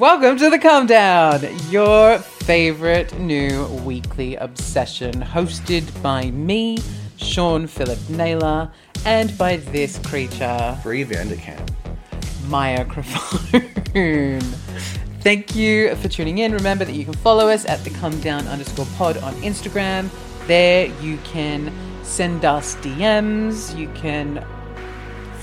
Welcome to the Cum Down, your favorite new weekly obsession, hosted by me, Shaun Phillip Naylor, and by this creature, Bree Vanderkamp. microphone. Thank you for tuning in. Remember that you can follow us at the cum down underscore pod on Instagram. There you can send us DMs. You can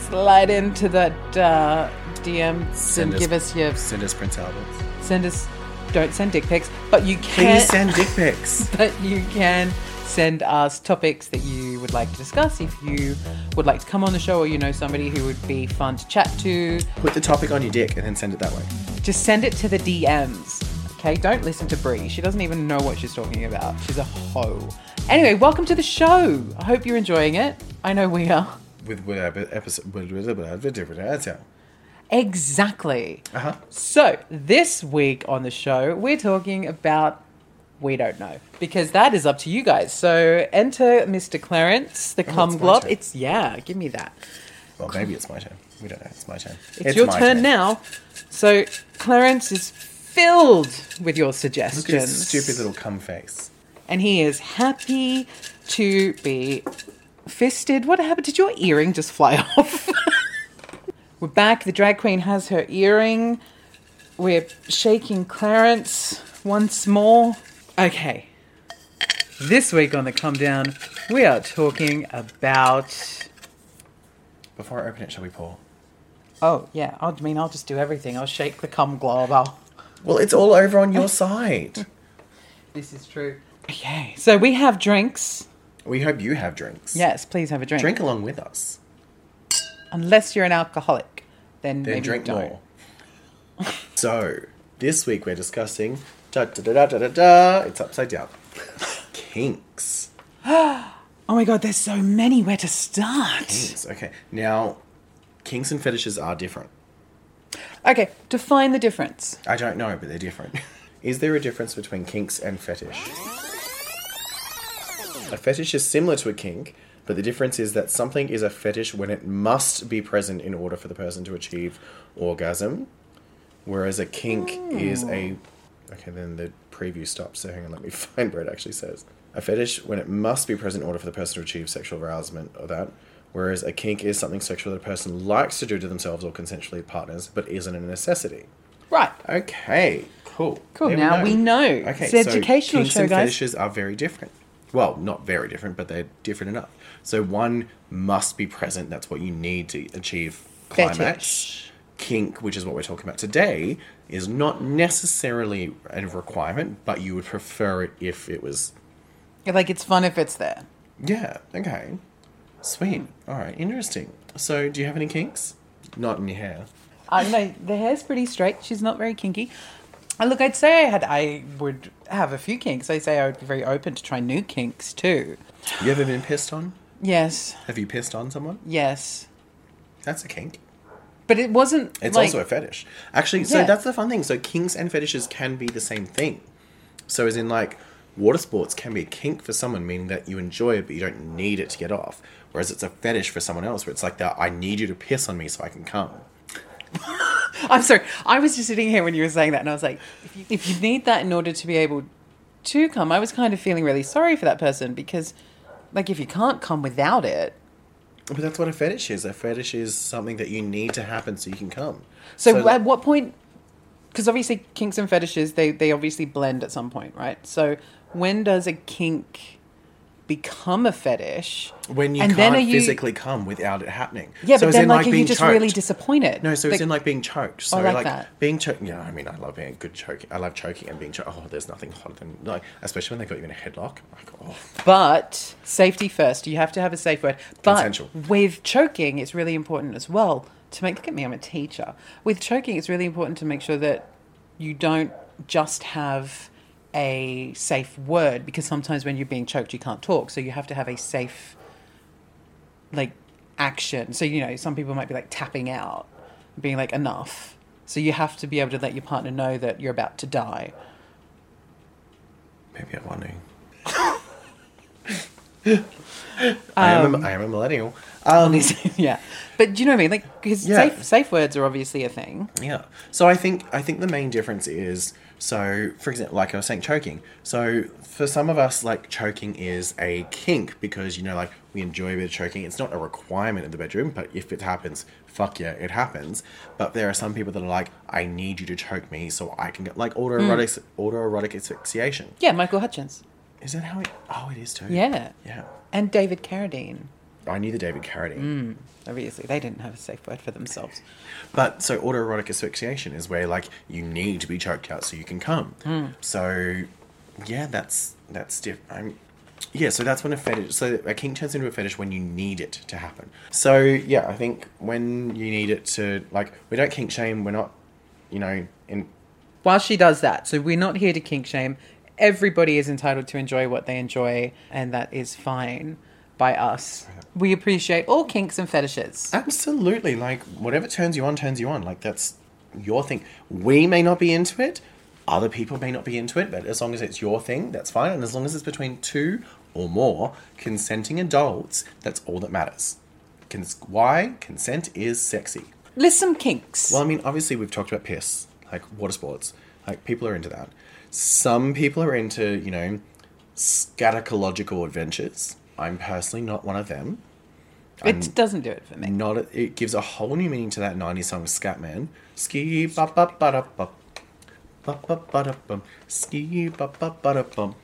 slide into that uh, DM Send and us- give us your Send us Prince Alberts. send us. Don't send dick pics, but you can. Please send dick pics. but you can send us topics that you would like to discuss if you would like to come on the show or you know somebody who would be fun to chat to Put the topic on your dick and then send it that way. just send it to the DMs. Okay, don't listen to Brie. She doesn't even know what she's talking about. She's a hoe. Anyway, welcome to the show. I hope you're enjoying it. I know we are. With whatever episode. Exactly. Uh huh. So, this week on the show, we're talking about we don't know because that is up to you guys. So, enter Mr. Clarence, the cum Oh, it's glob. It's yeah, give me that. Well, maybe it's my turn. We don't know. It's my turn. It's, your my turn now. So, Clarence is filled with your Look suggestions. at his stupid little cum face. and he is happy to be fisted. What happened? Did your earring just fly off? We're back. The drag queen has her earring. We're shaking Clarence once more. Okay. This week on the Cum Down, we are talking about. Before I open it, shall we pour? Oh, yeah. I mean, I'll just do everything. I'll shake the cum globe. I'll. Well, it's all over on your side. This is true. Okay. So we have drinks. We hope you have drinks. Yes, please have a drink. Drink along with us. Unless you're an alcoholic, then, Then maybe drink don't. more. so, this week we're discussing. Da, da, da, da, da, da, it's upside down. Kinks. Oh my god, there's so many. Where to start? Kinks. Okay. Now, kinks and fetishes are different. Okay, define the difference. I don't know, but they're different. Is there a difference between kinks and fetish? A fetish is similar to a kink, but the difference is that something is a fetish when it must be present in order for the person to achieve orgasm, whereas a kink is a. Okay, then the preview stops, so hang on, let me find where it actually says. A fetish when it must be present in order for the person to achieve sexual arousement or that, whereas a kink is something sexual that a person likes to do to themselves or consensually partners, but isn't a necessity. Right. Okay, cool. Cool, There now we know. Okay, It's so educational kinks show, and guys. fetishes are very different. Well, not very different, but they're different enough. So one must be present. That's what you need to achieve climax. Fetish. Kink, which is what we're talking about today, is not necessarily a requirement, but you would prefer it if it was. Like it's fun if it's there. Yeah. Okay. Sweet. All right. Interesting. So, do you have any kinks? Not in your hair. Uh, I know the hair's pretty straight. She's not very kinky. Look, I'd say I had I would have a few kinks. I'd say I would be very open to try new kinks too. You ever been pissed on? Yes, Have you pissed on someone? yes, That's a kink. but it wasn't. It's like, also a fetish. Actually, so Yeah. that's the fun thing. So kinks and fetishes can be the same thing. So as in like water sports can be a kink for someone, meaning that you enjoy it but you don't need it to get off. Whereas it's a fetish for someone else where it's like that I need you to piss on me so I can come. I'm sorry. I was just sitting here when you were saying that, and I was like, if you, if you need that in order to be able to come, I was kind of feeling really sorry for that person because, like, if you can't come without it, But that's what a fetish is. A fetish is something that you need to happen so you can come. So, at what point? Because obviously, kinks and fetishes they they obviously blend at some point, right? So when does a kink become a fetish? when you and can't then you- physically come without it happening. Yeah, so but then in, like, are you just choked. really disappointed? No, so it's in like being choked. So I like like, being choked. Yeah, I mean, I love being a good choking. I love choking and being choked. Oh, there's nothing hotter than like, especially when they got you in a headlock. Like, oh, But safety first. You have to have a safe word. But Consensual. with choking, it's really important as well to make. Look at me, I'm a teacher. With choking, it's really important to make sure that you don't just have a safe word because sometimes when you're being choked, you can't talk. So you have to have a safe, like, action. So you know, some people might be like tapping out, being like enough. So you have to be able to let your partner know that you're about to die. maybe I'm wondering. I am a, I am a millennial. Um, yeah, but do you know what I mean? Like, because Yeah. safe safe words are obviously a thing. Yeah. So I think I think the main difference is so for example, like I was saying, choking. So for some of us, like choking is a kink because you know, like we enjoy a bit of choking. It's not a requirement in the bedroom, but if it happens, fuck yeah, it happens. But there are some people that are like, I need you to choke me so I can get like autoerotic hmm. autoerotic asphyxiation. Yeah, Michael Hutchence. Is that how it? Oh, it is too. Yeah, Yeah. and David Carradine. I knew the David Carradine. Mm, obviously, they didn't have a safe word for themselves. But so autoerotic asphyxiation is where like you need to be choked out so you can come. Hmm. So yeah, that's that's different. Yeah, so that's when a fetish. So a kink turns into a fetish when you need it to happen. So yeah, I think when you need it to like, we don't kink shame. We're not, you know, in While she does that, so we're not here to kink shame. Everybody is entitled to enjoy what they enjoy, and that is fine by us. We appreciate all kinks and fetishes. absolutely like whatever turns you on turns you on. Like that's your thing. We may not be into it. Other people may not be into it, but as long as it's your thing, that's fine. And as long as it's between two or more consenting adults, that's all that matters. Cons- why? Consent is sexy. List some kinks. Well, I mean, obviously, we've talked about piss, like water sports. Like, people are into that. Some people are into, you know, scatological adventures. I'm personally not one of them. it doesn't do it for me. Not a, it gives a whole new meaning to that 90s song Scatman. Ski ba ba ba da ba ba ba ba da bum. Ski ba ba ba da bum.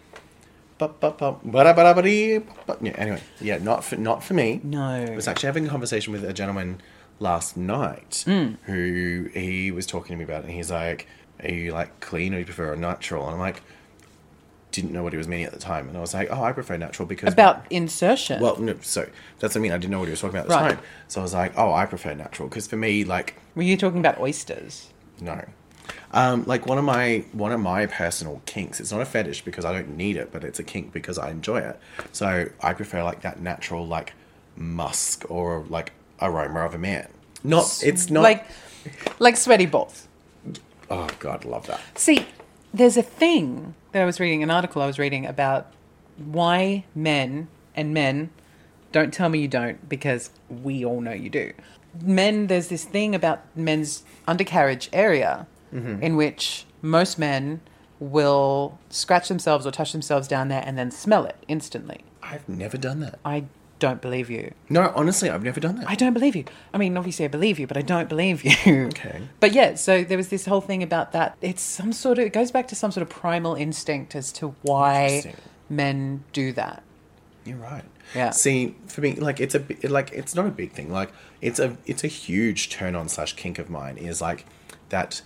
Ba ba ba ba da ba da ba dee ba ba. Yeah, anyway, yeah, not for not for me. No. I was actually having a conversation with a gentleman last night Hmm. who he was talking to me about it and he's like, Are you like clean or do you prefer a natural? And I'm like, didn't know what he was meaning at the time. And I was like, Oh, I prefer natural because About insertion. well, no, so that's what I mean. I didn't know what he was talking about at the Right. time. So I was like, oh, I prefer natural because for me, like, were you talking about oysters? no, um, like one of my one of my personal kinks. It's not a fetish because I don't need it, but it's a kink because I enjoy it. So I prefer like that natural like musk or like aroma of a man. Not it's not like, like sweaty balls. oh god, love that. See, there's a thing that I was reading, an article I was reading about why men and men don't tell me you don't because we all know you do. Men, there's this thing about men's undercarriage area mm-hmm. in which most men will scratch themselves or touch themselves down there and then smell it instantly. I've never done that. I don't believe you. No, honestly, I've never done that. I don't believe you. I mean, obviously, I believe you, but I don't believe you. Okay. But yeah, so there was this whole thing about that. It's some sort of, it goes back to some sort of primal instinct as to why men do that. You're right. Yeah. See, for me, like it's a like it's not a big thing. Like it's a it's a huge turn on slash kink of mine is like that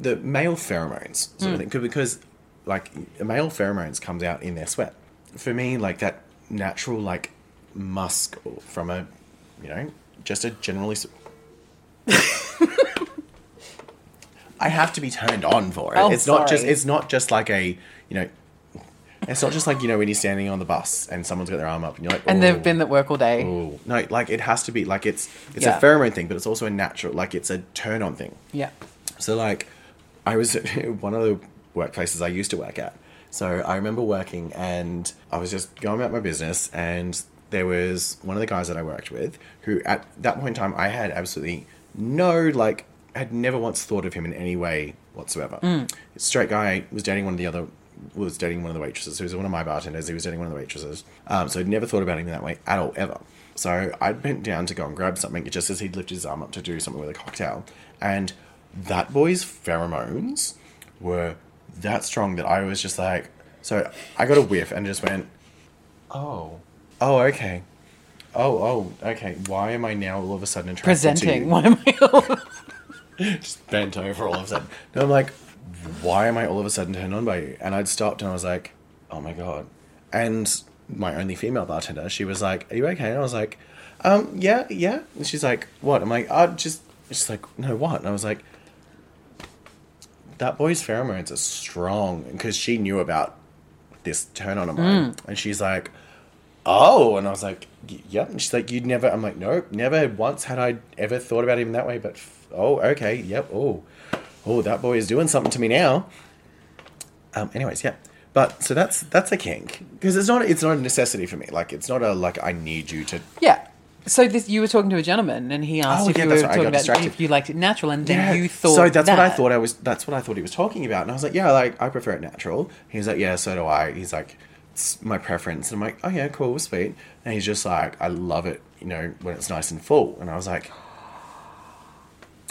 the male pheromones sort of hmm. thing 'Cause- because like male pheromones comes out in their sweat. For me, like that natural like musk from a you know just a generally. I have to be turned on for it. Oh, it's not just it's not just like a you know it's not just like you know when you're standing on the bus and someone's got their arm up and you're like, And they've been at work all day. ooh." No, like it has to be like it's it's Yeah. a pheromone thing, but it's also a natural like it's a turn on thing. Yeah. So like, I was at one of the workplaces I used to work at. So I remember working and I was just going about my business and there was one of the guys that I worked with who at that point in time I had absolutely no like had never once thought of him in any way whatsoever. Straight guy was dating one of the other was dating one of the waitresses. He was one of my bartenders. He was dating one of the waitresses. Um, so I'd never thought about him that way at all ever. So I bent down to go and grab something just as he'd lift his arm up to do something with a cocktail, and that boy's pheromones were that strong that I was just like, so I got a whiff and just went, oh, oh, okay, oh, oh, okay. Why am I now all of a sudden attracted to Presenting. you? What am I? just bent over all of a sudden. And I'm like, why am I all of a sudden turned on by you? And I'd stopped and I was like, oh my god. And my only female bartender, she was like, are you okay? And I was like, um, yeah, yeah. And she's like, what? I'm like, oh, just, she's like, no, what? And I was like, that boy's pheromones are strong because she knew about this turn on of mine. And she's like, oh. And I was like, yep. And she's like, you'd never, I'm like, nope, never once had I ever thought about him that way. But, f- oh, okay, yep, oh, oh, that boy is doing something to me now. Um, anyways, yeah. But so that's that's a kink because it's not it's not a necessity for me. Like it's not a like I need you to. Yeah. So this, you were talking to a gentleman, and he asked Oh, if yeah, you were right, talking about distracted. if you liked it natural, and then you thought. So that's what I thought I was. That's what I thought he was talking about, and I was like, yeah, like I prefer it natural. He's like, yeah, so do I. He's like, it's my preference, and I'm like, oh yeah, cool, sweet. And he's just like, I love it, you know, when it's nice and full. And I was like,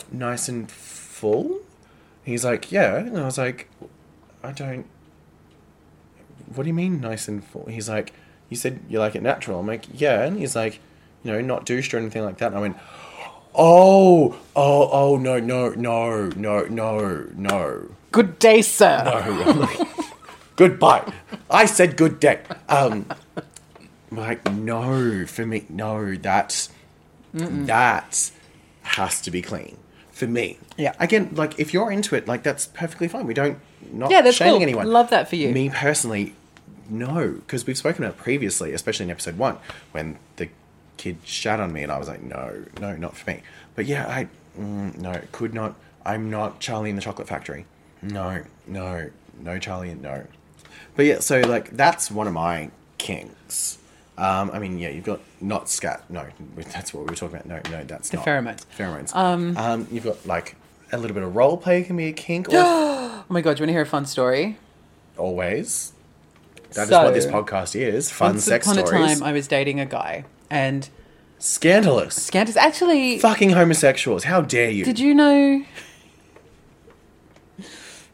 nice and full. He's like, yeah, and I was like, I don't. What do you mean nice and full? He's like, you said you like it natural. I'm like, yeah, and he's like, you know, not douched or anything like that. And I went. Oh, oh, oh, no, no, no, no, no, no. Good day, sir. No. Goodbye. I said good day. Um, like, no, for me, no, that's, that has to be clean. For me. Yeah. Again, like, if you're into it, like, that's perfectly fine. We don't, not Yeah, that's shaming cool. anyone. Love that for you. Me personally, no, because we've spoken about it previously, especially in episode one, when the kid shat on me, and I was like, no, no, not for me. But yeah, I mm, no, could not. I'm not Charlie in the Chocolate Factory. No, no, no, Charlie, no. But yeah, so like that's one of my kinks. Um, I mean, yeah, you've got not scat. No, that's what we were talking about. No, no, that's The not pheromones. Pheromones. Um, you've got like a little bit of role play can be a kink, or Oh my god, do you want to hear a fun story? always. That is So- what this podcast is. Fun Once sex upon stories. a time, I was dating a guy, and Scandalous. Scandalous, actually. Fucking homosexuals. How dare you? Did you know? Did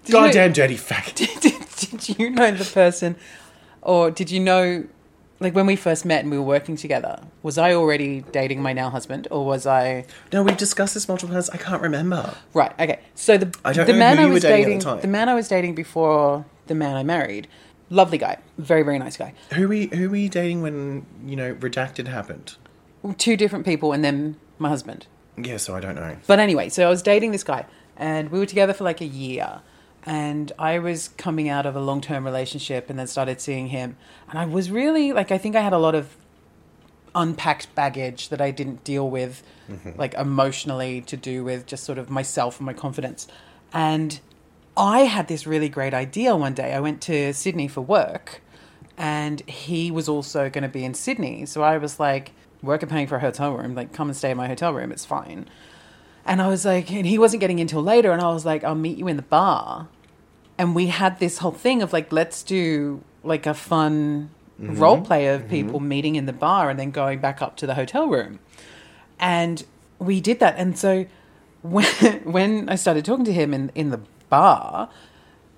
you know- Goddamn dirty faggot. did, did you know the person, or did you know, like when we first met and we were working together? Was I already dating my now husband, or was I? No, we've discussed this multiple times. I can't remember. Right. Okay. So the I don't the know man who I you were was dating at the time. the man I was dating before the man I married, lovely guy, very very nice guy. Who we who were you dating when you know redacted happened? Two different people, and then my husband. Yeah, so I don't know. But anyway, so I was dating this guy, and we were together for like a year. And I was coming out of a long term relationship and then started seeing him. And I was really, like, I think I had a lot of unpacked baggage that I didn't deal with, mm-hmm. like, emotionally, to do with just sort of myself and my confidence. And I had this really great idea one day. I went to Sydney for work, and he was also going to be in Sydney. So I was like, work are paying for a hotel room. Like, come and stay in my hotel room. It's fine. And I was like, and he wasn't getting in till later. And I was like, I'll meet you in the bar. And we had this whole thing of like, let's do like a fun mm-hmm. role play of mm-hmm. people meeting in the bar and then going back up to the hotel room. And we did that. And so when, when I started talking to him in, in the bar,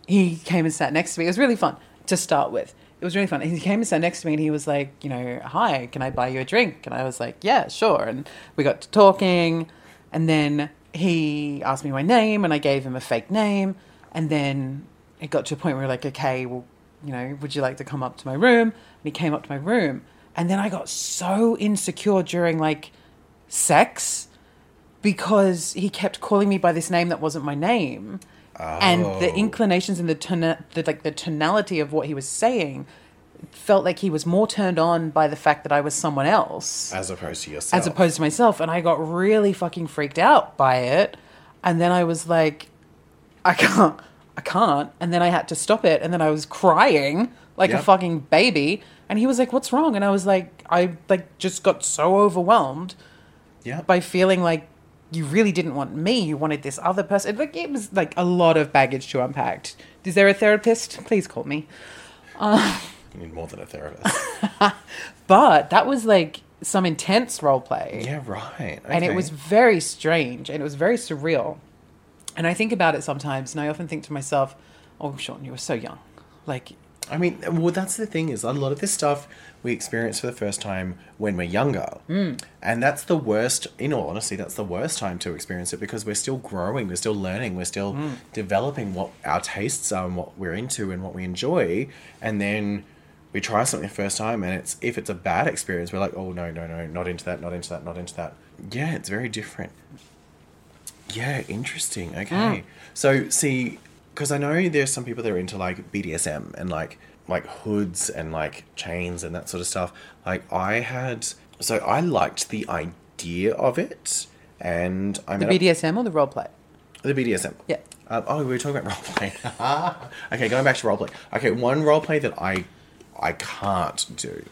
he came and sat next to me. It was really fun to start with. It was really fun. He came and sat next to me and he was like, you know, hi, can I buy you a drink? And I was like, yeah, sure. And we got to talking. And then he asked me my name and I gave him a fake name. And then it got to a point where like, okay, well, you know, would you like to come up to my room? And he came up to my room. And then I got so insecure during like sex because he kept calling me by this name that wasn't my name. And the Oh. inclinations and the, tona- the like the tonality of what he was saying felt like he was more turned on by the fact that I was someone else As opposed to yourself. as opposed to myself. And I got really fucking freaked out by it. And then I was like, I can't, I can't. And then I had to stop it. And then I was crying like Yep. a fucking baby. And he was like, "What's wrong?" And I was like, I like just got so overwhelmed yeah. by feeling like you really didn't want me. You wanted this other person. Like it was like a lot of baggage to unpack. Is there a therapist? Please call me. You need more than a therapist. But that was like some intense role play. yeah, right. and it was very strange and it was very surreal. And I think about it sometimes, and I often think to myself, "Oh, Shaun, you were so young. Like, I mean, well, that's the thing is a lot of this stuff we experience for the first time when we're younger, mm. and that's the worst. In all honesty, that's the worst time to experience it because we're still growing, we're still learning, we're still Hmm. developing what our tastes are and what we're into and what we enjoy, and then we try something the first time, and it's if it's a bad experience, we're like, oh no, no, no, not into that, not into that, not into that. Yeah, it's very different. Yeah, interesting. Okay. So, see, because I know there's some people that are into like BDSM and like like hoods and like chains and that sort of stuff. Like I had, so I liked the idea of it, and I the up- BDSM or the role play? the BDSM. Yeah. Uh, oh, we were talking about role play. okay, going back to role play. Okay, one role play that I I can't do.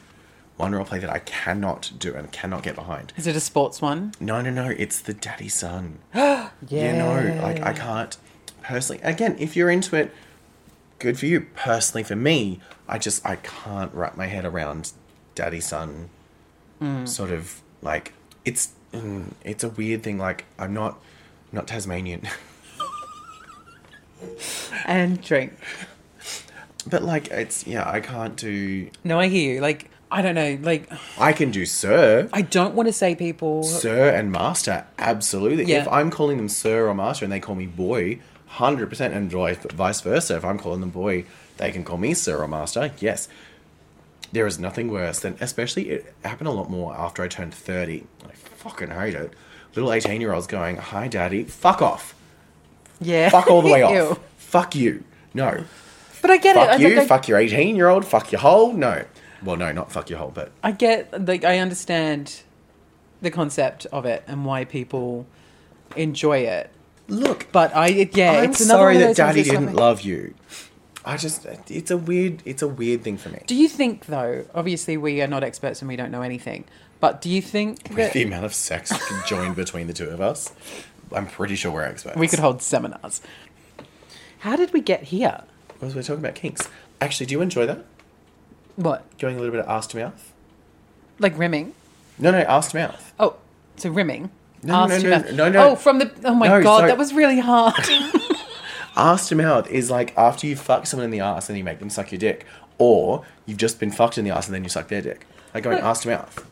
One role play that I cannot do and cannot get behind. Is it a sports one? No, no, no. It's the daddy son. Yeah. Yeah, no, like I can't personally. Again, if you're into it, good for you. Personally, for me, I just I can't wrap my head around daddy son. Sort of like it's mm, it's a weird thing. Like I'm not not Tasmanian, And drink. but like it's yeah I can't do. No, I hear you. Like, I don't know. Like, I can do sir. I don't want to say people. Sir and master, absolutely. Yeah. If I'm calling them sir or master and they call me boy, hundred percent, and vi- vice versa. If I'm calling them boy, they can call me sir or master. Yes, there is nothing worse than, especially it happened a lot more after I turned thirty. I fucking hate it. Little eighteen-year-olds going, "Hi, daddy." Fuck off. Yeah. Fuck all the way off. Fuck you. No. But I get it. Fuck I, you. I- fuck your eighteen-year-old. Fuck your hole. No. Well, no, not fuck your hole, but I get like I understand the concept of it and why people enjoy it. look. But I it, yeah, I'm it's another sorry one that those daddy that's didn't love you. I just it's a weird it's a weird thing for me. Do you think though? Obviously, we are not experts and we don't know anything. But do you think With that the amount of sex joined between the two of us, I'm pretty sure we're experts. we could hold seminars? How did we get here? Because we're talking about kinks. Actually, do you enjoy that? What? Going a little bit of ass to mouth? Like rimming? No, no, ass to mouth. Oh, so rimming. No, no, no, no, no, no. Oh, from the. Oh my No, god, that was really hard. Ass to mouth is like after you fuck someone in the ass and you make them suck your dick, or you've just been fucked in the ass and then you suck their dick. Like going ass to mouth.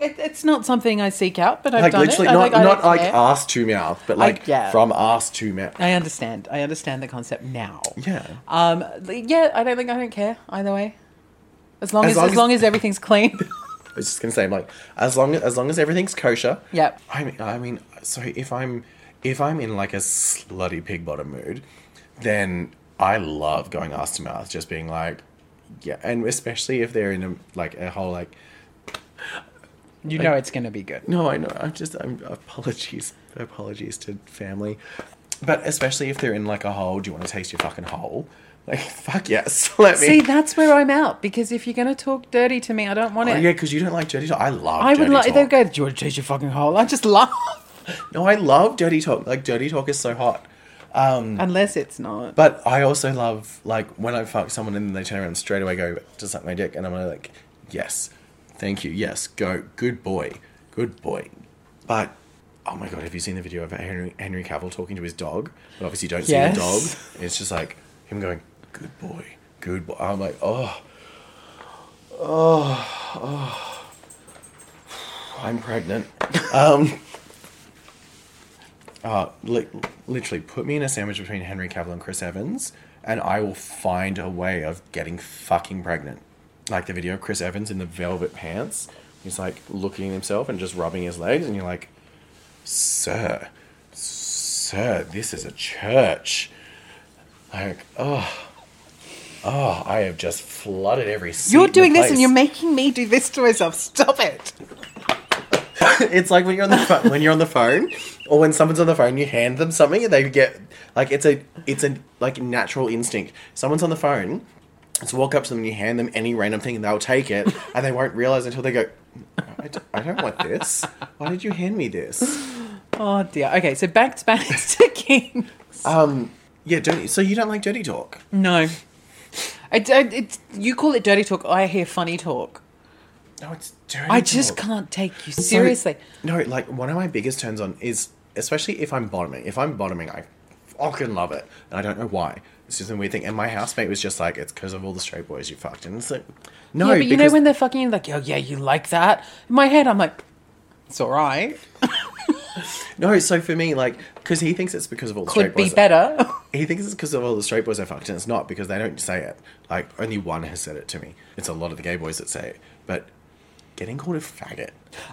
it, it's not something I seek out, but I've Like done literally, it. I, not I not don't like care. ass to mouth, but like yeah. from ass to mouth. I understand. I understand the concept now. Yeah. Um. Yeah, I don't think I don't care either way. As long As as, long as as- long as everything's clean. I was just gonna say, like, as long as long as everything's kosher. Yep. I mean, I mean, so if I'm if I'm in like a slutty pig bottom mood, then I love going ass to mouth, just being like, yeah, and especially if they're in a like a whole like, you know it's going to be good. no, I know, I'm just, I'm apologies, apologies to family, but especially if they're in like a hole, do you want to taste your fucking hole? Like, fuck yes, let me. See, that's where I'm out because if you're going to talk dirty to me, I don't want Oh, it. yeah, because you don't like dirty talk. I love. I would dirty like. talk. They'll go. Do you want to taste your fucking hole? I just laugh. No, I love dirty talk. Like dirty talk is so hot. Um, Unless it's not. But I also love like when I fuck someone and then they turn around and straight away go to suck my dick, and I'm like, yes, thank you, yes, go, good boy, good boy. But oh my god, have you seen the video of Henry Henry Cavill talking to his dog? But obviously, you don't see the dog. It's just like him going, good boy, good boy. I'm like, oh, oh, oh. I'm pregnant. Um. Uh, li- literally, put me in a sandwich between Henry Cavill and Chris Evans, and I will find a way of getting fucking pregnant. Like the video of Chris Evans in the velvet pants. He's like looking at himself and just rubbing his legs, and you're like, Sir, Sir, this is a church. Like, oh, oh, I have just flooded every seat You're in the doing this and you're making me do this to myself. Stop it. it's like when you're on the phone, when you're on the phone, or when someone's on the phone, you hand them something and they get like it's a it's a like natural instinct. Someone's on the phone, so walk up to them and you hand them any random thing and they'll take it and they won't realize until they go, I d- I don't want this. Why did you hand me this? Oh dear. Okay, so back to back to King. Um, yeah, dirty. So you don't like dirty talk? No. It, it, it's you call it dirty talk. I hear funny talk. No, it's dirty. I just talk. can't take you seriously. no, like one of my biggest turns on is especially if I'm bottoming. If I'm bottoming, I fucking love it, and I don't know why. It's just a weird thing. And my housemate was just like, "It's because of all the straight boys you fucked." And it's like, no, yeah, but you know when they're fucking like, oh yeah, you like that. In my head, I'm like, it's all right. no. So for me, like, because he thinks it's because of all the Could straight be boys. better. He thinks it's because of all the straight boys I fucked, and it's not because they don't say it. Like only one has said it to me. It's a lot of the gay boys that say it, but getting called a faggot.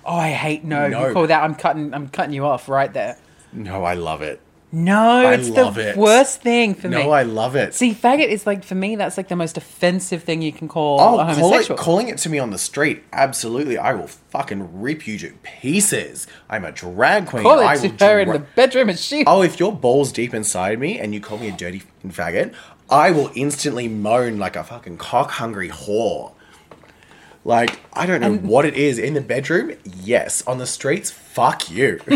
oh, I hate no. No. You call that? I'm cutting. I'm cutting you off right there. No, I love it. No, I it's love the it. worst thing for me. No, I love it. See, faggot is like for me. That's like the most offensive thing you can call Oh, a call it, calling it to me on the street, absolutely. I will fucking rip you to pieces. I'm a drag queen. Call I it to will her in the bedroom and she. Oh, if you're balls deep inside me and you call me a dirty fucking faggot, I will instantly moan like a fucking cock hungry whore. Like, I don't know what it is. In the bedroom, yes. On the streets, fuck you.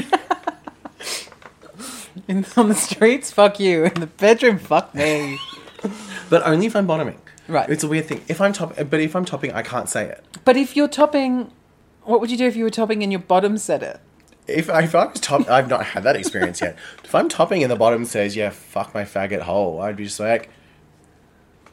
In, on the streets, fuck you. In the bedroom, fuck me. but only if I'm bottoming. Right. It's a weird thing. If I'm top, but if I'm topping, I can't say it. but if you're topping, what would you do if you were topping and your bottom said it? If I, if I was top, I've not had that experience yet. If I'm topping and the bottom says, "Yeah, fuck my faggot hole," I'd be just like,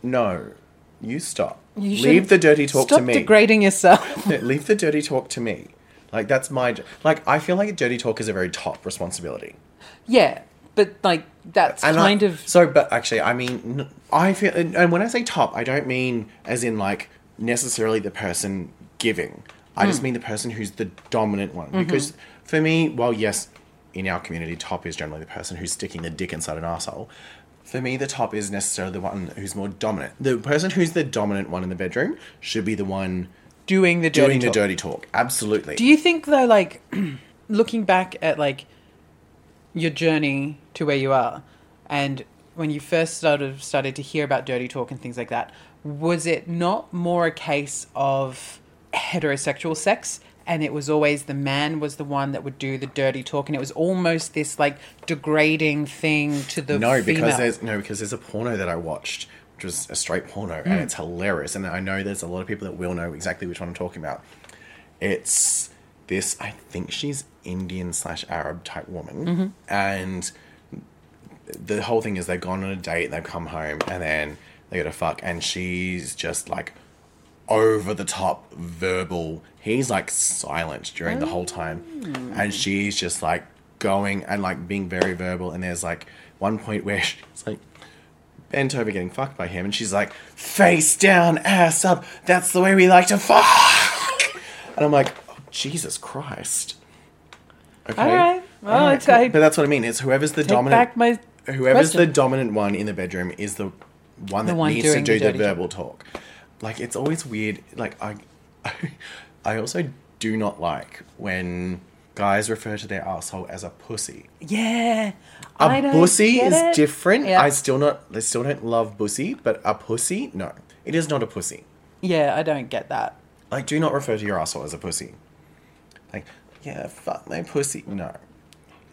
"No, you stop. You Leave the dirty talk to me. degrading yourself. No, Leave the dirty talk to me. Like that's my like. I feel like dirty talk is a very top responsibility. Yeah, but like that's And I- kind of so. But actually, I mean, I feel, and when I say top, I don't mean as in like necessarily the person giving. I Hmm. just mean the person who's the dominant one. Mm-hmm. Because for me, well, yes, in our community, top is generally the person who's sticking the dick inside an asshole. For me, the top is necessarily the one who's more dominant. The person who's the dominant one in the bedroom should be the one doing the dirty doing talk. the dirty talk. Absolutely. Do you think though, like looking back at like your journey to where you are, and when you first started started to hear about dirty talk and things like that, was it not more a case of heterosexual sex? And it was always the man was the one that would do the dirty talk, and it was almost this like degrading thing to the No, female. because there's no because there's a porno that I watched, which was a straight porno, Mm. and it's hilarious. And I know there's a lot of people that will know exactly which one I'm talking about. It's this. I think she's Indian slash Arab type woman, Mm-hmm. and the whole thing is they've gone on a date, and they've come home, and then they go to fuck, and she's just like over the top verbal. He's like silent during the whole time, and she's just like going and like being very verbal. And there's like one point where she's like bent over getting fucked by him, and she's like face down, ass up. That's the way we like to fuck. And I'm like, oh, Jesus Christ. Okay. All right. Well, All right, it's- cool. I but that's what I mean. It's whoever's the take dominant back my whoever's the question. dominant one in the bedroom is the one that one needs to doing do the the, dirty verbal talk. Like it's always weird. Like I, I also do not like when guys refer to their asshole as a pussy. yeah. A I don't pussy get is it. different. Yeah. I still not. I still don't love pussy, but a pussy, no, it is not a pussy. Yeah, I don't get that. Like, do not refer to your asshole as a pussy. Yeah, fuck my pussy. No,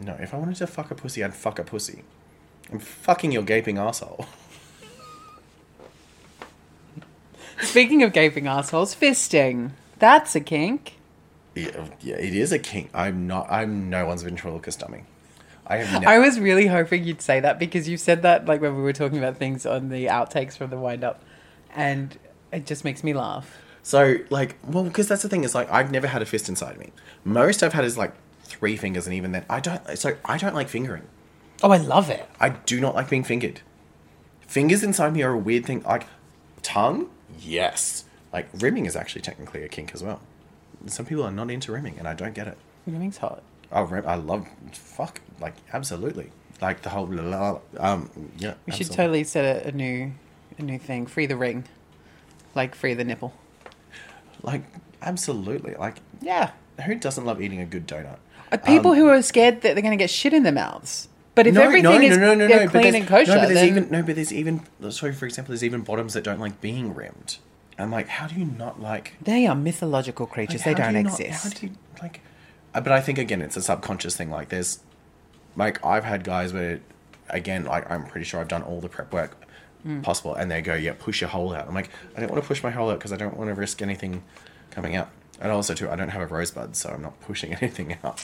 no. If I wanted to fuck a pussy, I'd fuck a pussy. I'm fucking your gaping asshole. Speaking of gaping assholes, fisting. That's a kink. Yeah, yeah, it is a kink. I'm not. I'm no one's ventriloquist dummy. I have. I was really hoping you'd say that because you said that like when we were talking about things on the outtakes from the wind up, and it just makes me laugh. So like, well, because that's the thing is like I've never had a fist inside me. Most I've had is like three fingers, and even then, I don't. So I don't like fingering. Oh, I love it. I do not like being fingered. Fingers inside me are a weird thing. Like tongue, yes. Like rimming is actually technically a kink as well. Some people are not into rimming, and I don't get it. Rimming's hot. Oh, rim, I love fuck like absolutely like the whole la, la, la, um yeah. We should totally set a, a new, a new thing. Free the ring, like free the nipple. Like absolutely like Yeah. who doesn't love eating a good donut? Uh, People Um, who are scared that they're going to get shit in their mouths. But if no, everything no, is no, no, no, clean there's- and kosher, No, but there's then even no, but there's even so for example, there's even bottoms that don't like being rimmed. I'm like, how do you not like? they are mythological creatures. like, they don't do you not- exist. how do you like? uh, But I think again, it's a subconscious thing. Like there's, like I've had guys where, again, like I'm pretty sure I've done all the prep work Mm. possible, and they go, yeah, push your hole out. I'm like, I don't want to push my hole out because I don't want to risk anything coming out. And also too, I don't have a rosebud, so I'm not pushing anything out.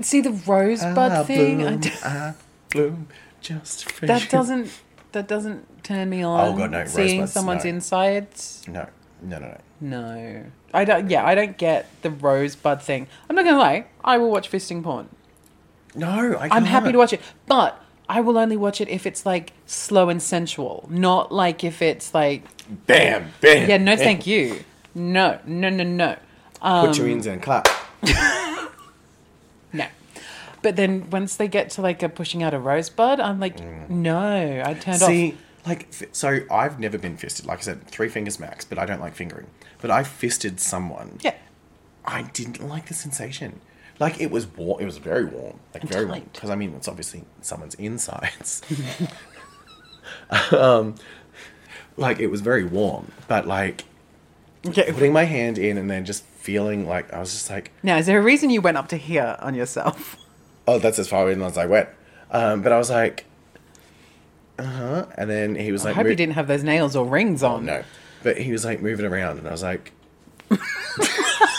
See the rosebud Ah, thing. Bloom, d- ah, bloom, just for that you. doesn't that doesn't turn me on. Oh, God, no, Seeing rosebuds, someone's no. insides. No, no, no, no. No, I don't. Yeah, I don't get the rosebud thing. I'm not gonna lie. I will watch fisting porn. No, I I'm happy to watch it, but I will only watch it if it's like slow and sensual, not like if it's like Bam, bam. yeah. No, bam. thank you. No, no, no, no. Put your ins in, clap. No. But then once they get to like a pushing out a rosebud, I'm like, no, I turned Mm. See, off. like, so I've never been fisted. Like I said, three fingers max, but I don't like fingering. But I fisted someone. Yeah. I didn't like the sensation. Like it was warm. It was very warm. Like very warm. Because I mean, it's obviously someone's insides. um, like it was very warm, but like Okay. putting my hand in and then just feeling like I was just like, Now, is there a reason you went up to here on yourself? oh, that's as far in as I went. Um, but I was like, uh huh. And then he was like I like, hope mo- you didn't have those nails or rings on. No. But he was like moving around and I was like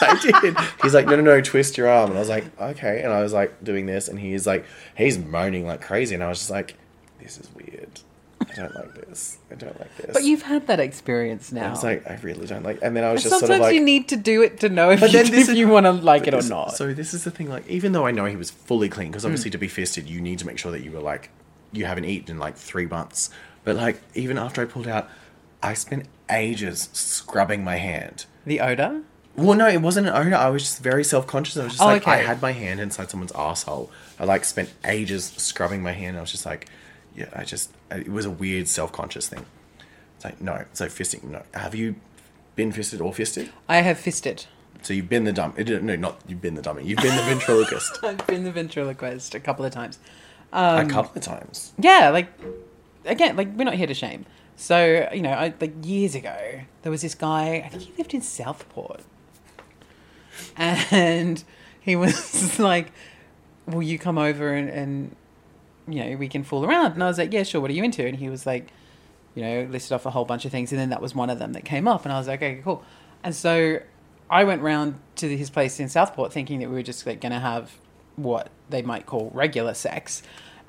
I did. He's like, no, no, no, twist your arm. And I was like, okay. And I was like doing this and he's like, he's moaning like crazy. And I was just like, this is weird. I don't like this. I don't like this. But you've had that experience now. I was like, I really don't like And then I was just sometimes sort of like, you need to do it to know if, But you, then this if you want to like it or this- not. So this is the thing, like, even though I know he was fully clean, because Hmm. obviously to be fisted, you need to make sure that you were like, you haven't eaten in like three months. But like, even after I pulled out, I spent ages scrubbing my hand. the odor? Well, no, it wasn't an owner. I was just very self conscious. I was just Oh, like, I had my hand inside someone's asshole. I like spent ages scrubbing my hand. I was just like, yeah, I just, it was a weird self conscious thing. It's like, no, so fisting, no. Have you been fisted or fisted? I have fisted. So you've been the dumb, no, not you've been the dummy. You've been the ventriloquist I've been the ventriloquist a couple of times. a um, couple of times. Yeah, like again, like we're not here to shame. So you know, I, like years ago, there was this guy. I think he lived in Southport, and he was like, "Will you come over and, and you know we can fool around?" And I was like, "Yeah, sure. What are you into?" And he was like, you know, listed off a whole bunch of things, and then that was one of them that came up, and I was like, "Okay, cool." And so I went round to his place in Southport, thinking that we were just like going to have what they might call regular sex,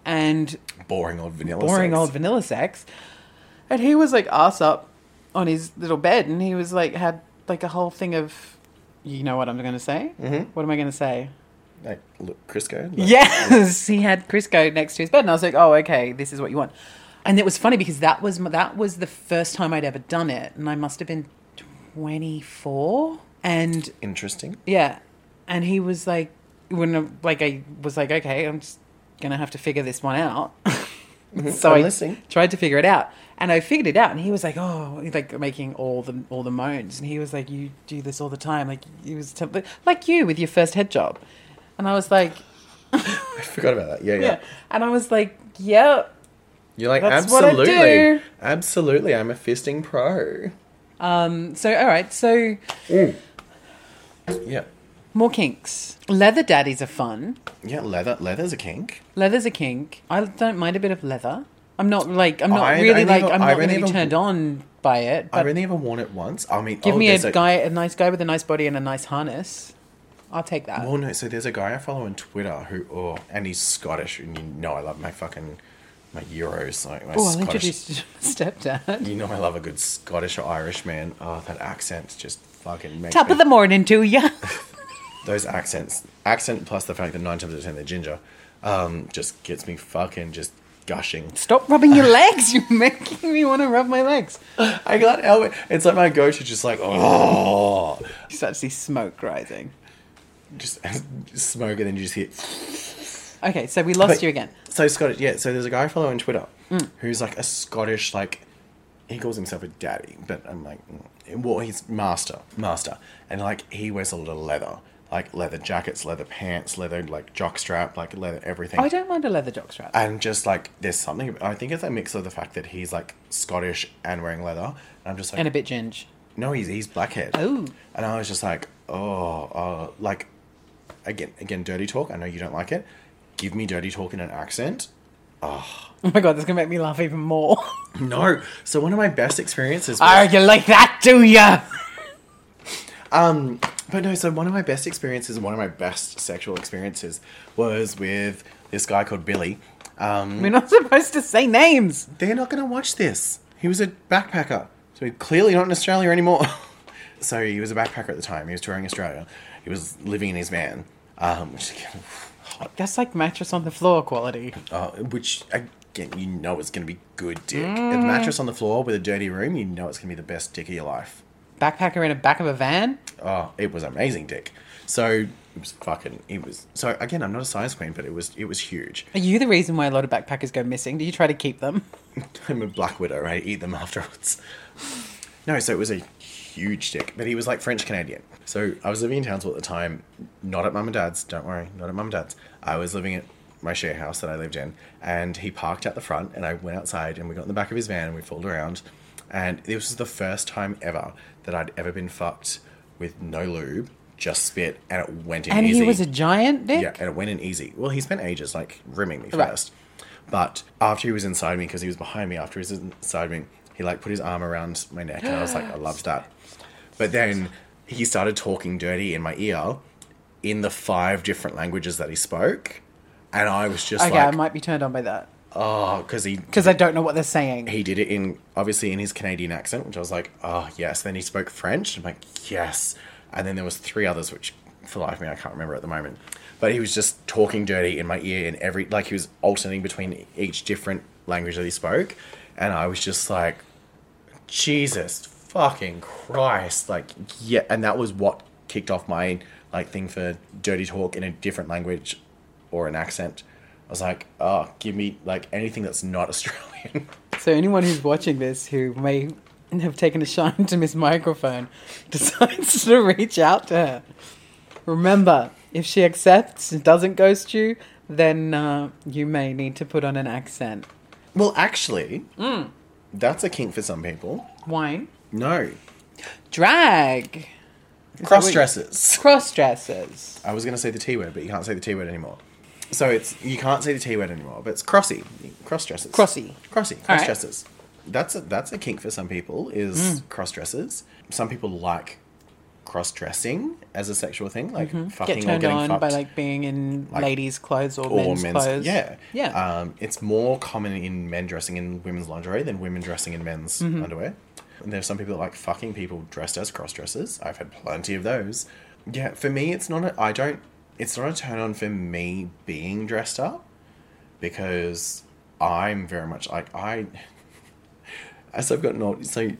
and Boring old vanilla. boring sex. old vanilla sex. And he was like ass up on his little bed, and he was like had like a whole thing of, you know what I'm going to say? Mm-hmm. What am I going to say? Like, look, Crisco. Like, Yes, he had Crisco next to his bed, and I was like, oh, okay, this is what you want. And it was funny because that was that was the first time I'd ever done it, and I must have been 24, and Interesting. yeah, and he was like, when I- like I was like, okay, I'm just gonna have to figure this one out. so I'm I listening. tried to figure it out, and I figured it out. And he was like, oh, he's like making all the all the moans, and he was like, you do this all the time, like he was t- like you with your first head job, and I was like, I forgot about that. Yeah, yeah. yeah, and I was like, yeah. You're like, That's absolutely. Absolutely. I'm a fisting pro. Um, so all right, so Yeah. more kinks. Leather daddies are fun. Yeah, leather. Leather's a kink. Leather's a kink. I don't mind a bit of leather. I'm not like I'm not I- really I like I'm not really turned on by it. But I've only ever worn it once. I mean, give oh, me a there's guy, a nice guy with a nice body and a nice harness. I'll take that. Well, no. So there's a guy I follow on Twitter who, oh, and he's Scottish, and you know I love my fucking my Euros, like my oh, I'll Scottish. introduce you to my stepdad. You know I love a good Scottish or Irish man. Oh, that accent just fucking makes Top me, of the morning to you. those accents, accent plus the fact that nine times out of ten they're ginger, um, just gets me fucking just gushing. Stop rubbing your legs. You're making me want to rub my legs. I got help it. It's like my go-to, just like oh, You start to see smoke rising. just smoke, and then you just hear. Okay, so we lost But- you again. So Scottish, yeah. So there's a guy I follow on Twitter Mm. who's like a Scottish, like he calls himself a daddy, but I'm like, mm, well, he's master, master, and like he wears a lot of leather, like leather jackets, leather pants, leather like jockstrap, like leather everything. I don't mind a leather jockstrap. and just like there's something. I think it's a mix of the fact that he's like Scottish and wearing leather, and I'm just like, and a bit ginge. no, he's he's blackhead. Oh. and I was just like, oh, uh, like again, again, dirty talk. I know you don't like it. Give me dirty talk in an accent. Oh my god, that's gonna make me laugh even more. No. So one of my best experiences. oh, Was, you like that, do ya? um, but no. So one of my best experiences, one of my best sexual experiences, was with this guy called Billy. Um, We're not supposed to say names. they're not going to watch this. He was a backpacker, so he's clearly not in Australia anymore. so he was a backpacker at the time. He was touring Australia. He was living in his van, um, which, That's like mattress on the floor quality. uh, which again you know it's going to be good dick. A mattress on the floor with a dirty room, you know it's going to be the best dick of your life. Backpacker in the back of a van. oh, it was amazing dick. So it was fucking. It was so again. I'm not a size queen, but it was it was huge. Are you the reason why a lot of backpackers go missing? Do you try to keep them? I'm a black widow, I Eat them afterwards. No, so it was a huge dick, but he was like French Canadian. So I was living in Townsville at the time, not at mum and dad's. Don't worry, not at mum and dad's. I was living at my share house that I lived in, and he parked at the front, and I went outside, and we got in the back of his van, and we fooled around, and this was the first time ever that I'd ever been fucked with no lube, just spit, and it went in And easy. he was a giant dick? Yeah, and it went in easy. Well, he spent ages like rimming me Right. first, but after he was inside me, because he was behind me, after he was inside me, he like put his arm around my neck, and I was like, I loved that. But then he started talking dirty in my ear, in the five different languages that he spoke, and I was just Okay, I like, might be turned on by that. Oh, because he Because I don't know what they're saying. he did it in obviously in his Canadian accent, which I was like, oh yes. Then he spoke French. I'm like, yes. And then there was three others, which for life of me I can't remember at the moment. But he was just talking dirty in my ear in every like he was alternating between each different language that he spoke, and I was just like, Jesus fucking Christ, like yeah. And that was what kicked off my like thing for dirty talk in a different language or an accent. I was like, oh, give me like anything that's not Australian. So anyone who's watching this who may have taken a shine to Miss Microphone decides to reach out to her. Remember, if she accepts and doesn't ghost you, then uh, you may need to put on an accent. Well, actually, that's a kink for some people. Wine. No, Drag. cross dressers. Cross dressers. I was going to say the T word, but you can't say the T word anymore. So it's you can't say the T word anymore, but it's crossy, cross dressers. Crossy. crossy, cross right. That's a that's a kink for some people. Is cross dressers. Some people like cross dressing as a sexual thing, like fucking Mm-hmm. Get or getting on fucked. by like being in Like- ladies' clothes or, or men's, men's, clothes. yeah, Yeah. Um, it's more common in men dressing in women's lingerie than women dressing in men's Mm-hmm. underwear. And there's some people that like fucking people dressed as cross dressers. I've had plenty of those. Yeah, for me, it's not. A, I don't. It's not a turn on for me being dressed up because I'm very much like I. As I've gotten old, so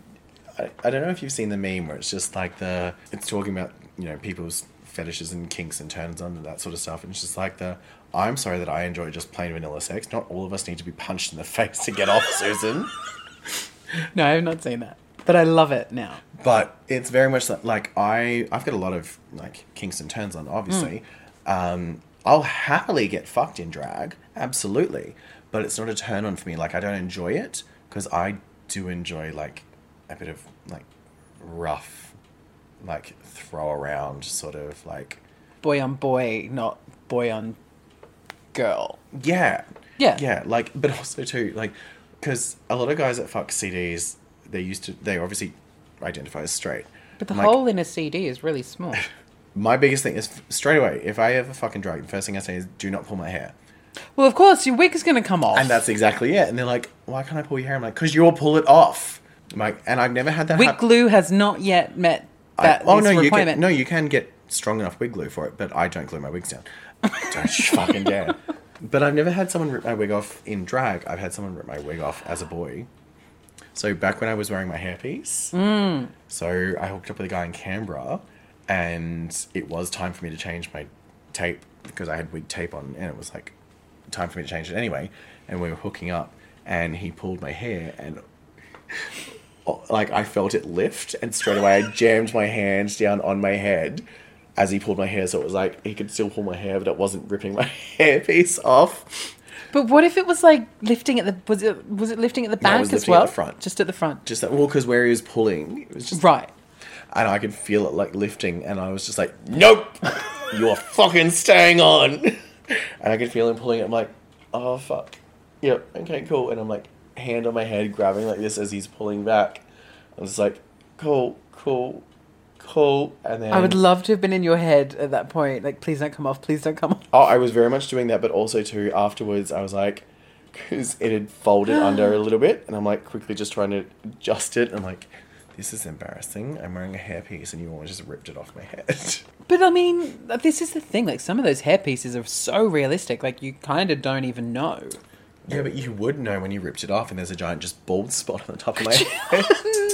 I, I don't know if you've seen the meme where it's just like the it's talking about you know people's fetishes and kinks and turns on and that sort of stuff, and it's just like the I'm sorry that I enjoy just plain vanilla sex. Not all of us need to be punched in the face to get off, Susan. no, I have not seen that. But I love it now. but it's very much like, like I I've got a lot of like kinks and turns on obviously. Mm. Um, I'll happily get fucked in drag, absolutely, but it's not a turn on for me. Like I don't enjoy it because I do enjoy like a bit of like rough, like throw around sort of like Boy on boy, not boy on girl. yeah Yeah. yeah like but also too like because a lot of guys that fuck CDs they used to they obviously identify as straight. But the Like, hole in a CD is really small. My biggest thing is straight away. If I ever fucking drag, the first thing I say is, "Do not pull my hair," well, of course, your wig is going to come off. and that's exactly it. And they're like, "Why can't I pull your hair?" I'm like, "Cause you'll pull it off." I'm like, and I've never had that. wig hap- glue has not yet met I- that oh this no, you can no, you can get strong enough wig glue for it, but I don't glue my wigs down. don't fucking dare. But I've never had someone rip my wig off in drag. I've had someone rip my wig off as a boy. So back when I was wearing my hairpiece, Mm. so I hooked up with a guy in Canberra, and it was time for me to change my tape because I had wig tape on, and it was like time for me to change it anyway. And we were hooking up, and he pulled my hair, and like I felt it lift, and straight away I jammed my hands down on my head as he pulled my hair. So it was like he could still pull my hair, but it wasn't ripping my hairpiece off. But what if it was like lifting at the was it was it lifting at the No, back was as well? the front. Just at the front. Just that, well, because where he was pulling, it was just Right. And I could feel it like lifting, and I was just like, "Nope, you're fucking staying on." And I could feel him pulling it. I'm like, "Oh fuck, yep, okay, cool." And I'm like, hand on my head, grabbing like this as he's pulling back. I'm just like, "Cool, cool, cool." And then I would love to have been in your head at that point. Like, please don't come off. Please don't come off. Oh, I was very much doing that, but also too afterwards, I was like, because it had folded under a little bit, and I'm like quickly just trying to adjust it. I'm like, this is embarrassing. I'm wearing a hairpiece, and you almost just ripped it off my head. But I mean, this is the thing. Like, some of those hairpieces are so realistic. Like, you kind of don't even know. yeah, but you would know when you ripped it off, and there's a giant just bald spot on the top of my head.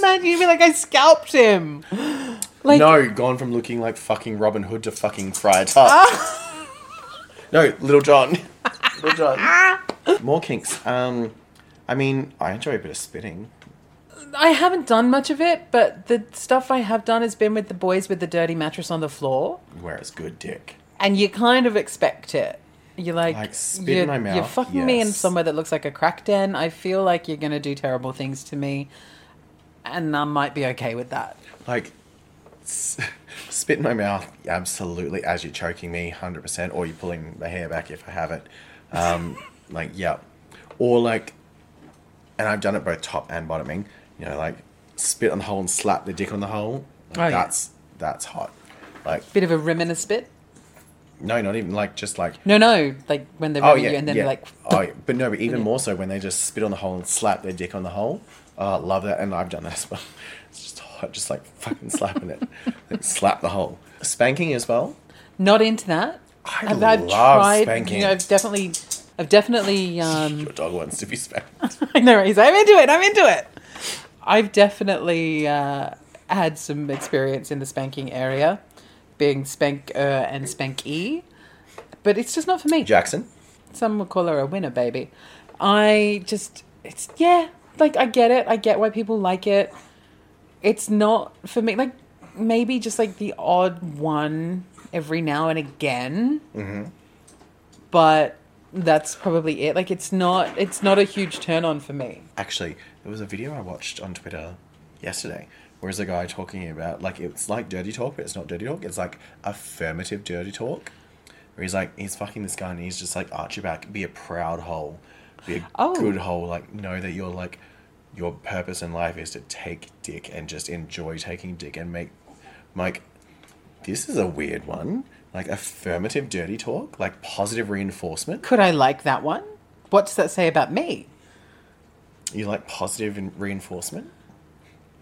Man, you'd be like, I scalped him. Like- no, gone from looking like fucking Robin Hood to fucking Friar Tuck. No, Little John. Little John. More kinks. Um, I mean, I enjoy a bit of spitting. I haven't done much of it, but the stuff I have done has been with the boys with the dirty mattress on the floor, Where it's good dick. and you kind of expect it. You're like, Like, spit you're, in my you're mouth, fucking me in yes. somewhere that looks like a crack den. I feel like you're going to do terrible things to me, and I might be okay with that. Like, s- spit in my mouth, absolutely, as you're choking me, 100%, or you're pulling my hair back if I have it. Um, like, yeah. Or, like, and I've done it both top and bottoming, you know, like, spit on the hole and slap the dick on the hole. Like, Oh, yeah. that's, that's hot. Like, Bit of a rim and a spit. no, not even, like, just like, No, no, like when they're Oh yeah, you, and then yeah. they're like, oh, yeah. but no, but even more so when they just spit on the hole and slap their dick on the hole. Oh, I love that, and I've done that as well. It's just hot, just like fucking slapping it, like, slap the hole. Spanking as well. not into that. I I've, love tried. spanking. You know, I've definitely, I've definitely. Um, Your dog wants to be spanked. I know. He's like, I'm into it. I'm into it. I've definitely uh, had some experience in the spanking area, being spank uh, and spanky, but it's just not for me. Jackson. Some would call her a winner, baby. I just, it's yeah, like I get it. I get why people like it. It's not for me. Like maybe just like the odd one every now and again. Mm-hmm. But that's probably it. Like it's not. It's not a huge turn on for me. Actually, there was a video I watched on Twitter yesterday. Where is a guy talking about like it's like dirty talk, but it's not dirty talk. It's like affirmative dirty talk. Where he's like he's fucking this guy and he's just like arch your back, be a proud hole, be a Oh. good hole. Like know that you're like your purpose in life is to take dick and just enjoy taking dick and make like this is a weird one. Like affirmative dirty talk, like positive reinforcement. Could I like that one? What does that say about me? You like positive reinforcement?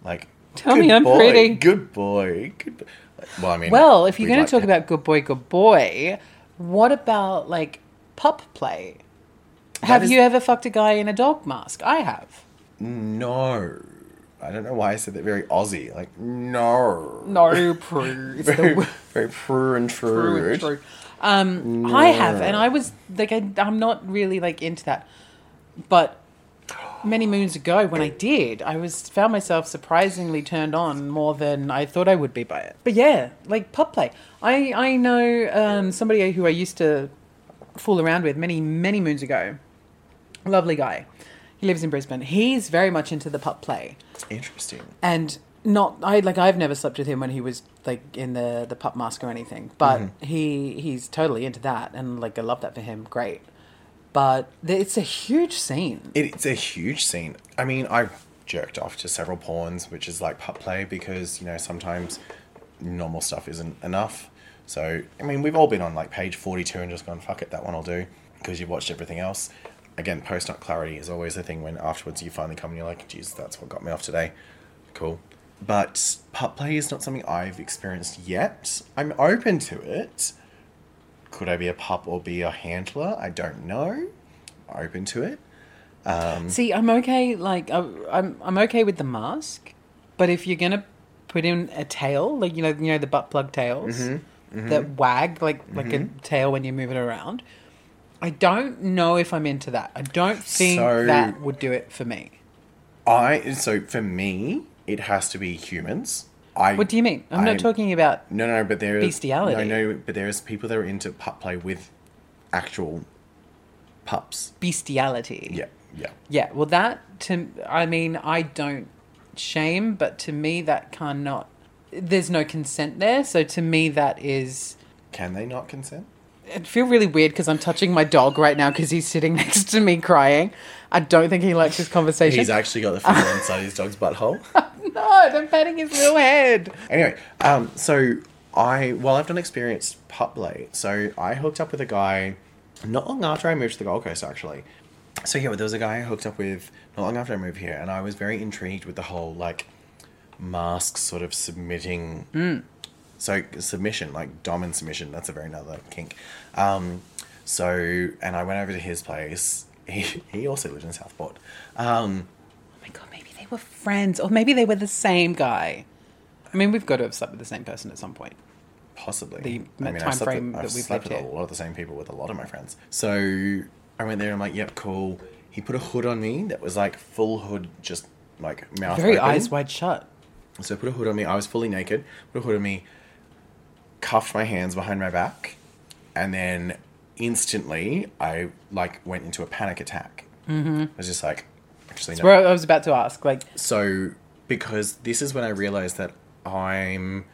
Like, Tell me I'm boy, pretty. Good boy. Good. Bo-. Well, I mean, Well, if you're going like to talk to- about good boy, good boy, what about like pup play? Have is- you ever fucked a guy in a dog mask? I have. no, I don't know why I said that very Aussie. Like, no, No, prue. It's very, the very true and true. Um, I have, and I was like, I, I'm not really like into that, but many moons ago when I did, I was found myself surprisingly turned on more than I thought I would be by it. But yeah, like pup play. I I know um, somebody who I used to fool around with many many moons ago. Lovely guy. He lives in Brisbane. He's very much into the pup play Interesting. and not I like I've never slept with him when he was like in the the pup mask or anything, but he he's totally into that, and like I love that for him. Great, but it's a huge scene. It's a huge scene. I mean, I've jerked off to several pawns, which is like pup play, because you know sometimes normal stuff isn't enough. So I mean, we've all been on like page forty-two and just gone, "Fuck it, that one will do," because you've watched everything else. Again, post nut clarity is always the thing when afterwards you finally come and you're like, "Geez, that's what got me off today." Cool. But pup play is not something I've experienced yet. I'm open to it. Could I be a pup or be a handler? I don't know. Open to it. Um, See, I'm okay. Like I, I'm I'm okay with the mask, but if you're gonna put in a tail, like you know you know the butt plug tails Mm-hmm. mm-hmm. that wag like like a mm-hmm. tail when you move it around. I don't know if I'm into that. I don't think So- that would do it for me. I so for me, it has to be humans. I What do you mean? I'm I'm- not talking about No, no, but there is Bestiality. No, no, but there's people that are into pup play with actual pups. bestiality. Yeah, yeah. Yeah, well, that to I mean, I don't shame, but to me, that cannot. There's no consent there, so to me, that is. Can they not consent? I feel really weird because I'm touching my dog right now because he's sitting next to me crying. I don't think he likes this conversation. He's actually got the finger inside his dog's butthole. no, I'm patting his little head. Anyway, um, so I well, I've done experienced pup play. So I hooked up with a guy not long after I moved to the Gold Coast, actually. So yeah, there was a guy I hooked up with not long after I moved here, and I was very intrigued with the whole like mask sort of submitting. So submission, like dom and submission, that's a very another kink. Um, so and I went over to his place. He he also lived in Southport. Um, Oh my god, maybe they were friends, or maybe they were the same guy. I mean, we've got to have slept with the same person at some point. Possibly. The I mean, time I've slept frame with, I've that we've slept lived with a lot of the same people with a lot of my friends. So I went there and I'm like, yep, cool. He put a hood on me that was like full hood, just like mouth Very open. eyes wide shut. So I put a hood on me. I was fully naked. Put a hood on me. Cuffed my hands behind my back, and then instantly I like went into a panic attack. Mm-hmm. I was just like, actually, no. Where I was about to ask, like, So, because this is when I realized that I'm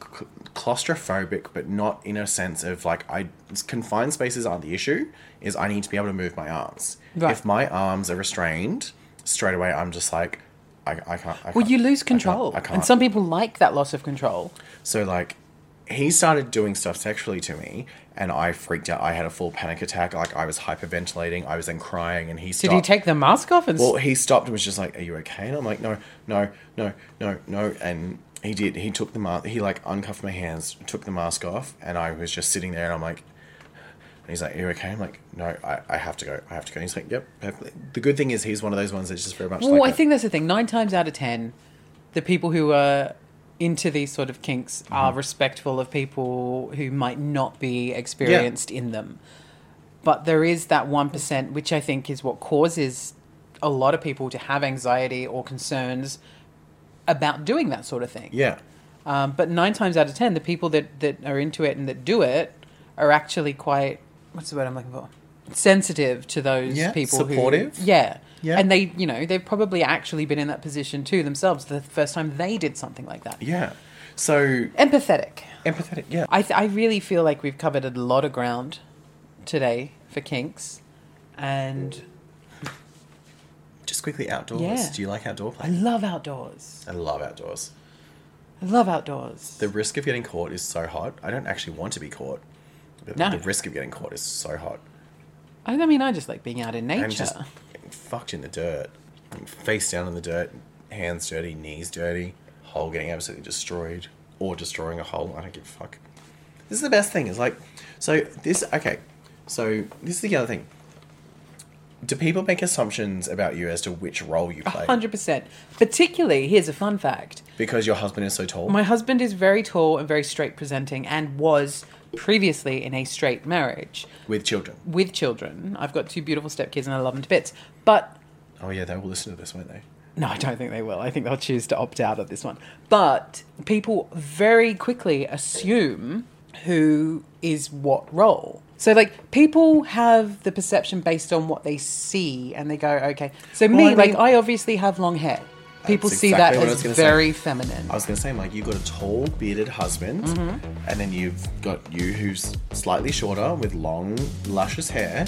cl- claustrophobic, but not in a sense of like I confined spaces aren't the issue. Is I need to be able to move my arms. Right. If my arms are restrained, straight away I'm just like, I, I can't. I well, can't- you lose I can't- control. I can't. And some people like that loss of control. So like he started doing stuff sexually to me and I freaked out. I had a full panic attack. Like I was hyperventilating. I was then crying and he stopped. Did he take the mask off and Well, he stopped and was just like, "Are you okay?" And I'm like, "No, no, no, no, no." And he did. He took the mask. He like uncuffed my hands, took the mask off, and I was just sitting there, and I'm like, and he's like, "Are you okay?" I'm like, "No, I, I have to go. I have to go." And he's like, "Yep." perfectly." The good thing is he's one of those ones that's just very much Well, like I that. think that's the thing. Nine times out of ten, the people who are into these sort of kinks Mm-hmm. are respectful of people who might not be experienced in them. But there is that 1%, which I think is what causes a lot of people to have anxiety or concerns about doing that sort of thing. yeah, Um, but nine times out of ten, the people that, that are into it and that do it are actually quite what's the word I'm looking for? Sensitive to those Yeah, people. supportive. Who, yeah. Yeah. And they, you know, they've probably actually been in that position too themselves the first time they did something like that. yeah. So Empathetic. empathetic. Yeah, I, th- I really feel like we've covered a lot of ground today for kinks. And just quickly outdoors. Yeah. Do you like outdoor play? I love outdoors. I love outdoors. I love outdoors. The risk of getting caught is so hot. I don't actually want to be caught. But No. the risk of getting caught is so hot. I I mean, I just like being out in nature. And just getting fucked in the dirt. Face down in the dirt, hands dirty, knees dirty, hole getting absolutely destroyed. Or destroying a hole. I don't give a fuck. This is the best thing. Is like, so this, okay. So this is the other thing. Do people make assumptions about you as to which role you play? 100%. Particularly, here's a fun fact. Because your husband is so tall? My husband is very tall and very straight presenting and was previously in a straight marriage with children. with children. I've got two beautiful stepkids and I love them to bits. But Oh yeah, they will listen to this, won't they? no, I don't think they will. I think they'll choose to opt out of this one. But people very quickly assume who is what role. So like people have the perception based on what they see and they go, okay. So Well, me, I like I obviously have long hair. People That's see exactly that as gonna say. very feminine. I was going to say, like, you've got a tall, bearded husband, Mm-hmm. and then you've got you who's slightly shorter with long, luscious hair.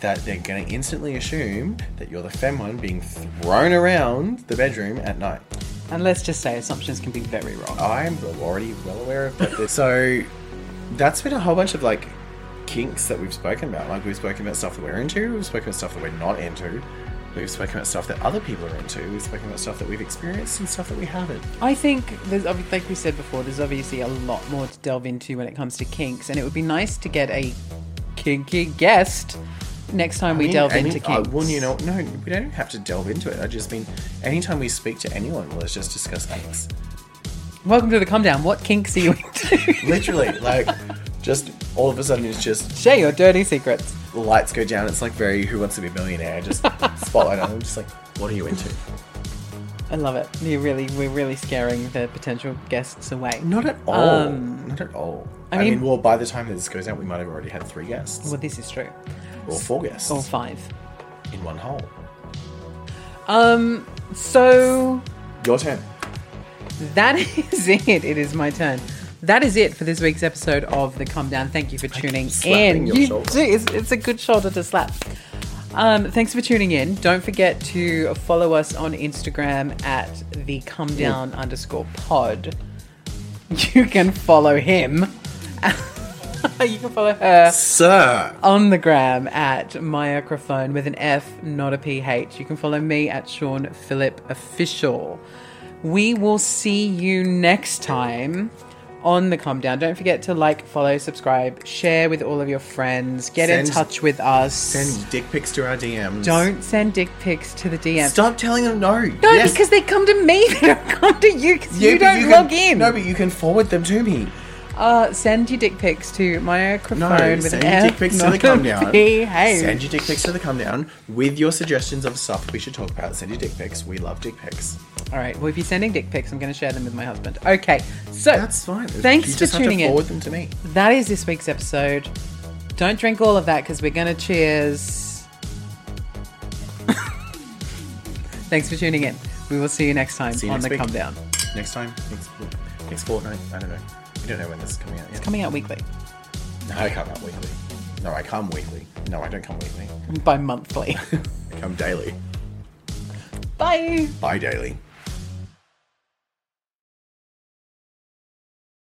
That they're going to instantly assume that you're the femme one being thrown around the bedroom at night. And let's just say assumptions can be very wrong. I'm already well aware of that. so that's been a whole bunch of like kinks that we've spoken about. Like we've spoken about stuff that we're into, we've spoken about stuff that we're not into, we've spoken about stuff that other people are into, we've spoken about stuff that we've experienced and stuff that we haven't. I think there's, like we said before, there's obviously a lot more to delve into when it comes to kinks, and it would be nice to get a kinky guest next time we mean, delve any- into uh, kinks. well, you know, no, we don't have to delve into it. I just mean, anytime we speak to anyone, let's just discuss kinks. Welcome to the cum down. What kinks are you into? Literally, like, just all of a sudden, it's just Share your dirty secrets. The lights go down. It's like very Who Wants to Be a Millionaire. Just spotlight on them. Just like, what are you into? I love it. You really, we're really scaring the potential guests away. Not at all. Um, Not at all. I I, mean, mean- well, by the time this goes out, we might have already had three guests Well, this is true. or four guests Or five. in one hole. Um. So Your turn. that is it. It is my turn. That is it for this week's episode of the Cum Down. Thank you for tuning in. You shoulder. do. It's, it's a good shoulder to slap. Um, thanks for tuning in. Don't forget to follow us on Instagram at the Cum Down underscore pod. You can follow him. you can follow her Sir. on the gram at myacrafone with an F, not a PH. You can follow me at Shaun Phillip Official. We will see you next time on the Cum Down. Don't forget to like, follow, subscribe, share with all of your friends, get in touch with us. Send dick pics to our DMs. Don't send dick pics to the DM. Stop telling them no. No, Yes. because they come to me. They don't come to you because Yeah, you don't can- log in. No, but you can forward them to me. Uh, send your dick pics to microphone No, with send an your dick pics to the cum down. Hey. Send your dick pics to the cum down with your suggestions of stuff we should talk about. Send your dick pics. We love dick pics. All right. Well, if you're sending dick pics, I'm going to share them with my husband. Okay. So That's fine. Thanks you for just tuning have to in. forward them to me. that is this week's episode. Don't drink all of that because we're going to cheers. Thanks for tuning in. We will see you next time you on next the week. Cum Down. Next time, next, next fortnight. I don't know. We don't know when this is coming out yet. Coming out weekly No, I come out weekly. No, I come weekly. No, I don't come weekly. by monthly. I come daily. Bye. Bye daily.